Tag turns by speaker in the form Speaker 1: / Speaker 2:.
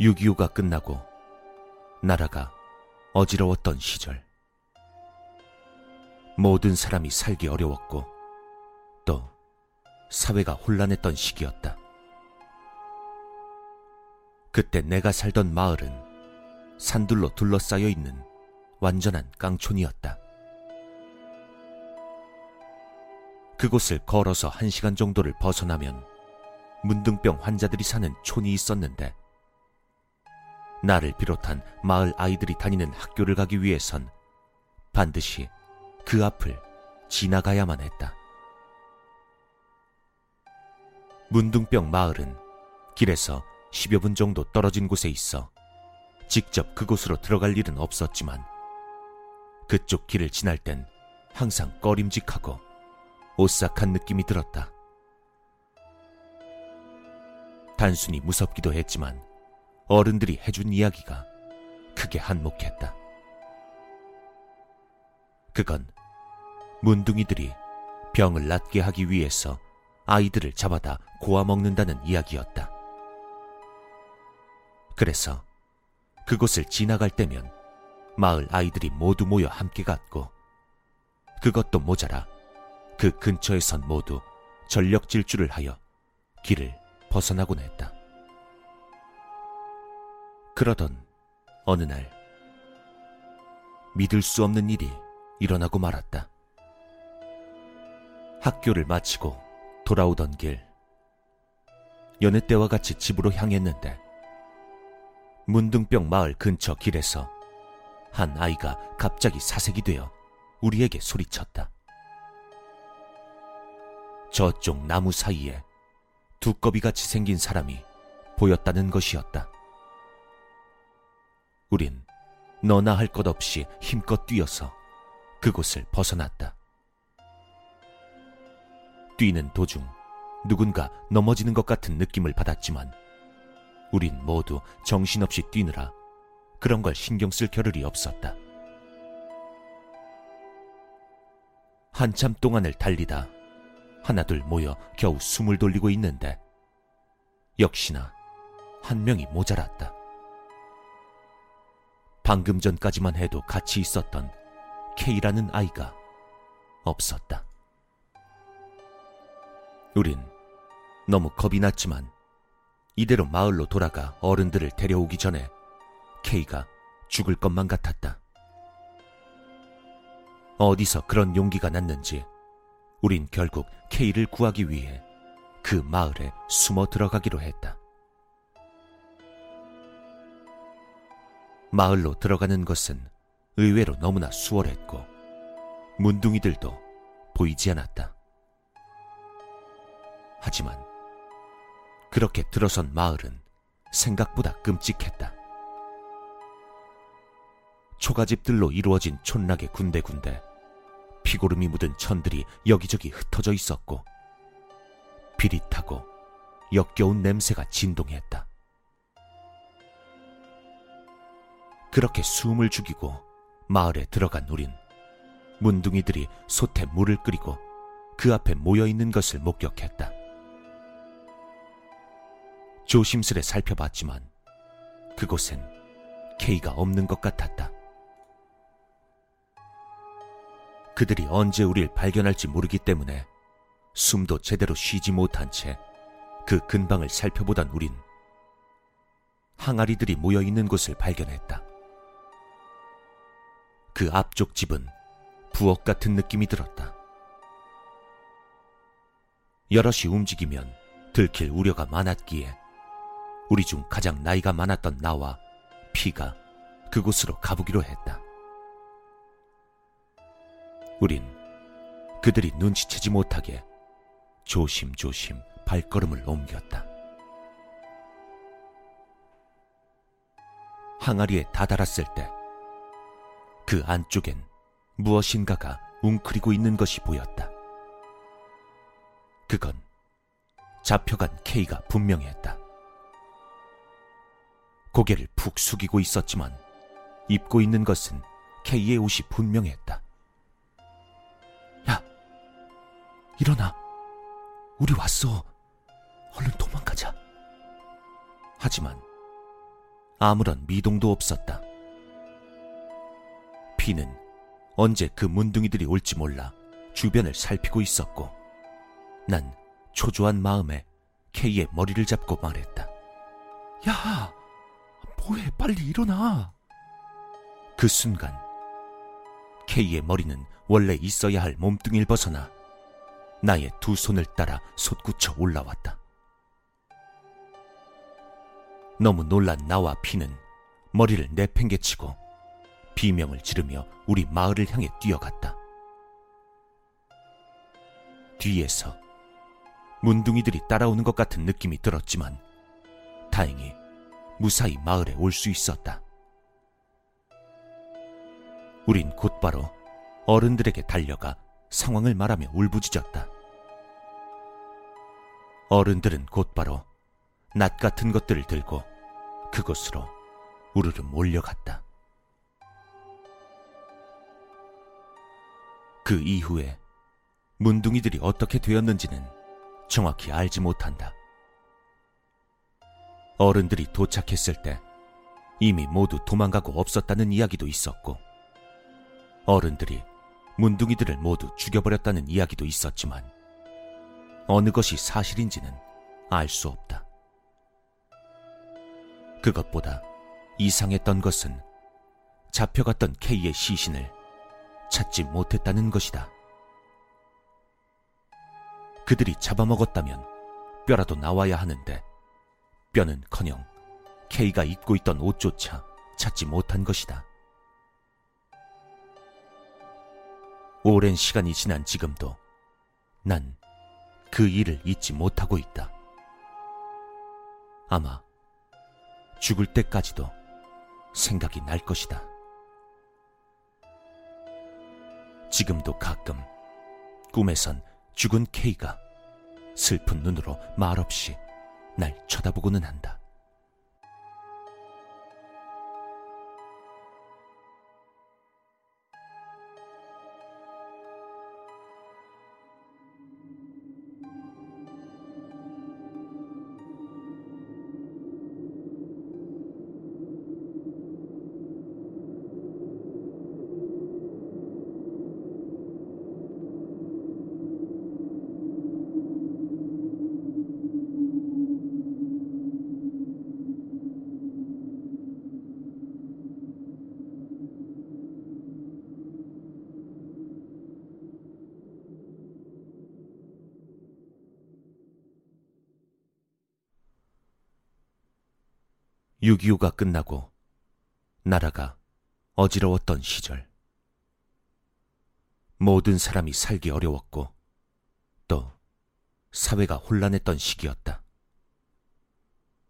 Speaker 1: 6.25가 끝나고 나라가 어지러웠던 시절. 모든 사람이 살기 어려웠고 또 사회가 혼란했던 시기였다. 그때 내가 살던 마을은 산들로 둘러싸여 있는 완전한 깡촌이었다. 그곳을 걸어서 한 시간 정도를 벗어나면 문둥병 환자들이 사는 촌이 있었는데 나를 비롯한 마을 아이들이 다니는 학교를 가기 위해선 반드시 그 앞을 지나가야만 했다. 문둥병 마을은 길에서 10여 분 정도 떨어진 곳에 있어 직접 그곳으로 들어갈 일은 없었지만 그쪽 길을 지날 땐 항상 꺼림직하고 오싹한 느낌이 들었다. 단순히 무섭기도 했지만 어른들이 해준 이야기가 크게 한몫했다. 그건 문둥이들이 병을 낫게 하기 위해서 아이들을 잡아다 고아 먹는다는 이야기였다. 그래서 그곳을 지나갈 때면 마을 아이들이 모두 모여 함께 갔고 그것도 모자라 그 근처에선 모두 전력 질주를 하여 길을 벗어나곤 했다. 그러던 어느 날 믿을 수 없는 일이 일어나고 말았다. 학교를 마치고 돌아오던 길 여느 때와 같이 집으로 향했는데 문둥병 마을 근처 길에서 한 아이가 갑자기 사색이 되어 우리에게 소리쳤다. 저쪽 나무 사이에 두꺼비같이 생긴 사람이 보였다는 것이었다. 우린 너나 할 것 없이 힘껏 뛰어서 그곳을 벗어났다. 뛰는 도중 누군가 넘어지는 것 같은 느낌을 받았지만 우린 모두 정신없이 뛰느라 그런 걸 신경 쓸 겨를이 없었다. 한참 동안을 달리다 하나둘 모여 겨우 숨을 돌리고 있는데 역시나 한 명이 모자랐다. 방금 전까지만 해도 같이 있었던 K라는 아이가 없었다. 우린 너무 겁이 났지만 이대로 마을로 돌아가 어른들을 데려오기 전에 K가 죽을 것만 같았다. 어디서 그런 용기가 났는지 우린 결국 K를 구하기 위해 그 마을에 숨어 들어가기로 했다. 마을로 들어가는 것은 의외로 너무나 수월했고 문둥이들도 보이지 않았다. 하지만 그렇게 들어선 마을은 생각보다 끔찍했다. 초가집들로 이루어진 촌락의 군데군데 피고름이 묻은 천들이 여기저기 흩어져 있었고 비릿하고 역겨운 냄새가 진동했다. 그렇게 숨을 죽이고 마을에 들어간 우린 문둥이들이 솥에 물을 끓이고 그 앞에 모여 있는 것을 목격했다. 조심스레 살펴봤지만 그곳엔 K가 없는 것 같았다. 그들이 언제 우릴 발견할지 모르기 때문에 숨도 제대로 쉬지 못한 채 그 근방을 살펴보던 우린 항아리들이 모여 있는 곳을 발견했다. 그 앞쪽 집은 부엌 같은 느낌이 들었다. 여럿이 움직이면 들킬 우려가 많았기에 우리 중 가장 나이가 많았던 나와 피가 그곳으로 가보기로 했다. 우린 그들이 눈치채지 못하게 조심조심 발걸음을 옮겼다. 항아리에 다다랐을 때 그 안쪽엔 무엇인가가 웅크리고 있는 것이 보였다. 그건 잡혀간 K가 분명했다. 고개를 푹 숙이고 있었지만 입고 있는 것은 K의 옷이 분명했다. 야, 일어나. 우리 왔어. 얼른 도망가자. 하지만 아무런 미동도 없었다. 피는 언제 그 문둥이들이 올지 몰라 주변을 살피고 있었고, 난 초조한 마음에 K의 머리를 잡고 말했다.
Speaker 2: 야, 뭐해? 빨리 일어나.
Speaker 1: 그 순간 K의 머리는 원래 있어야 할 몸뚱이를 벗어나 나의 두 손을 따라 솟구쳐 올라왔다. 너무 놀란 나와 피는 머리를 내팽개치고 비명을 지르며 우리 마을을 향해 뛰어갔다. 뒤에서 문둥이들이 따라오는 것 같은 느낌이 들었지만 다행히 무사히 마을에 올 수 있었다. 우린 곧바로 어른들에게 달려가 상황을 말하며 울부짖었다. 어른들은 곧바로 낫 같은 것들을 들고 그곳으로 우르르 몰려갔다. 그 이후에 문둥이들이 어떻게 되었는지는 정확히 알지 못한다. 어른들이 도착했을 때 이미 모두 도망가고 없었다는 이야기도 있었고, 어른들이 문둥이들을 모두 죽여버렸다는 이야기도 있었지만, 어느 것이 사실인지는 알 수 없다. 그것보다 이상했던 것은 잡혀갔던 K의 시신을 찾지 못했다는 것이다. 그들이 잡아먹었다면 뼈라도 나와야 하는데 뼈는 커녕 K가 입고 있던 옷조차 찾지 못한 것이다. 오랜 시간이 지난 지금도 난 그 일을 잊지 못하고 있다. 아마 죽을 때까지도 생각이 날 것이다. 지금도 가끔 꿈에선 죽은 K가 슬픈 눈으로 말없이 날 쳐다보고는 한다. (6.25가) 끝나고 나라가 어지러웠던 시절 모든 사람이 살기 어려웠고 또 사회가 혼란했던 시기였다.